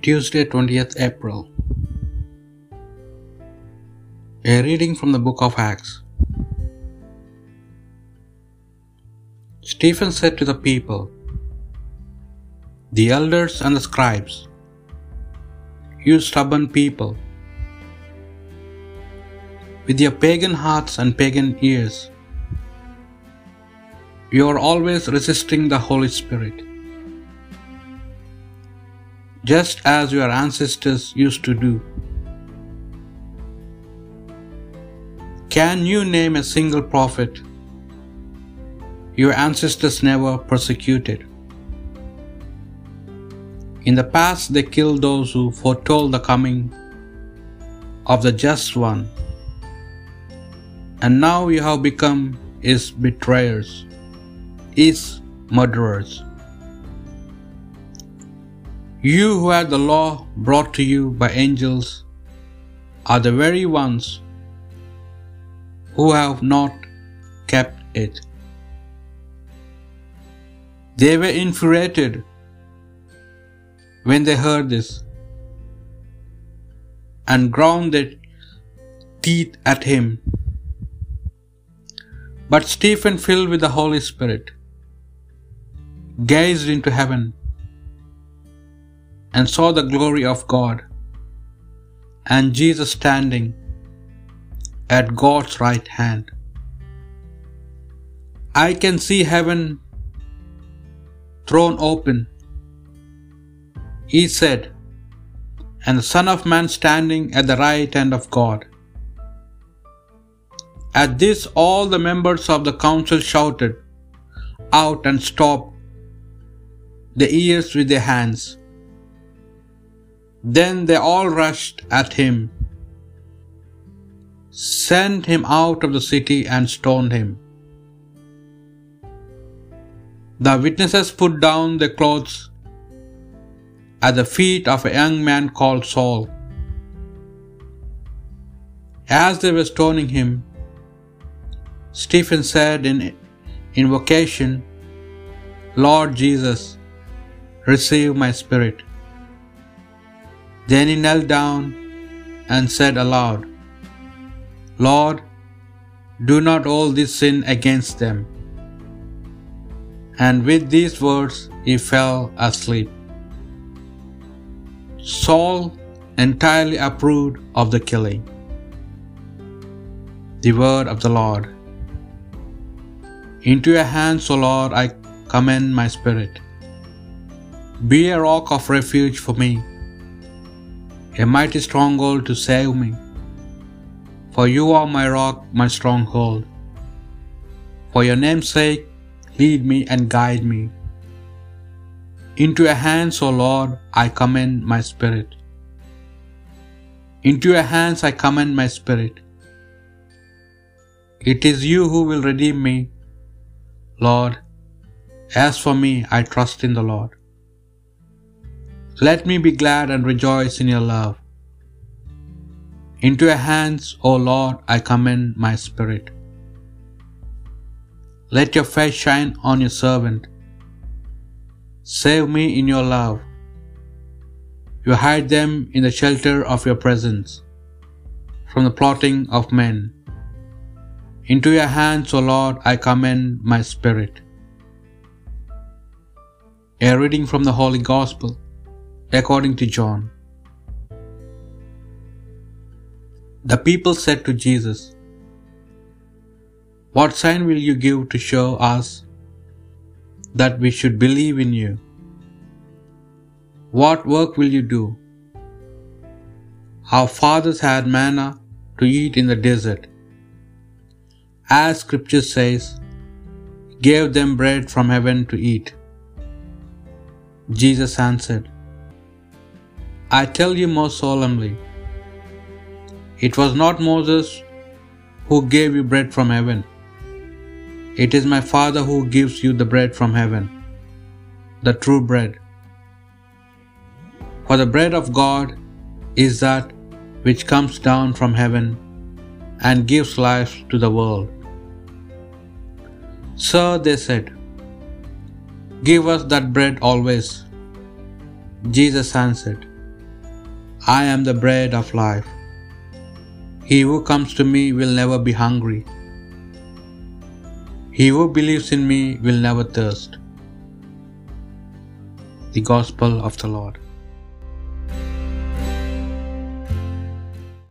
Tuesday, 20th April. A reading from the book of Acts. Stephen said to the people, The elders and the scribes, you stubborn people, with your pagan hearts and pagan ears, you are always resisting the Holy Spirit just as your ancestors used to do. Can you name a single prophet your ancestors never persecuted? In the past, they killed those who foretold the coming of the Just One, and now you have become his betrayers, his murderers. You who had the law brought to you by angels are the very ones who have not kept it. They were infuriated when they heard this and ground their teeth at him. But Stephen, filled with the Holy Spirit, gazed into heaven and saw the glory of God and Jesus standing at God's right hand. I can see heaven thrown open, he said, and the Son of Man standing at the right hand of God. At this, all the members of the council shouted out and stopped their ears with their hands. Then they all rushed at him, sent him out of the city, and stoned him. The witnesses put down their clothes at the feet of a young man called Saul. As they were stoning him, Stephen said in invocation, Lord Jesus, receive my spirit. Then he knelt down and said aloud, Lord, do not hold this sin against them. And with these words he fell asleep. Saul entirely approved of the killing. The word of the Lord. Into your hands, O Lord, I commend my spirit. Be a rock of refuge for me a mighty stronghold to save me. For you are my rock, my stronghold. For your name's sake, lead me and guide me. Into your hands, O Lord, I commend my spirit. Into your hands I commend my spirit. It is you who will redeem me, Lord. As for me, I trust in the Lord. Let me be glad and rejoice in your love. Into your hands, O Lord, I commend my spirit. Let your face shine on your servant. Save me in your love. You hide them in the shelter of your presence from the plotting of men. Into your hands, O Lord, I commend my spirit. A reading from the Holy Gospel according to John. The people said to Jesus, What sign will you give to show us that we should believe in you? What work will you do? Our fathers had manna to eat in the desert. As scripture says, gave them bread from heaven to eat. Jesus answered, I tell you most solemnly, it was not Moses who gave you bread from heaven. It is my Father who gives you the bread from heaven, the true bread. For the bread of God is that which comes down from heaven and gives life to the world. Sir, they said, give us that bread always. Jesus answered, I am the bread of life. He who comes to me will never be hungry. He who believes in me will never thirst. The Gospel of the Lord.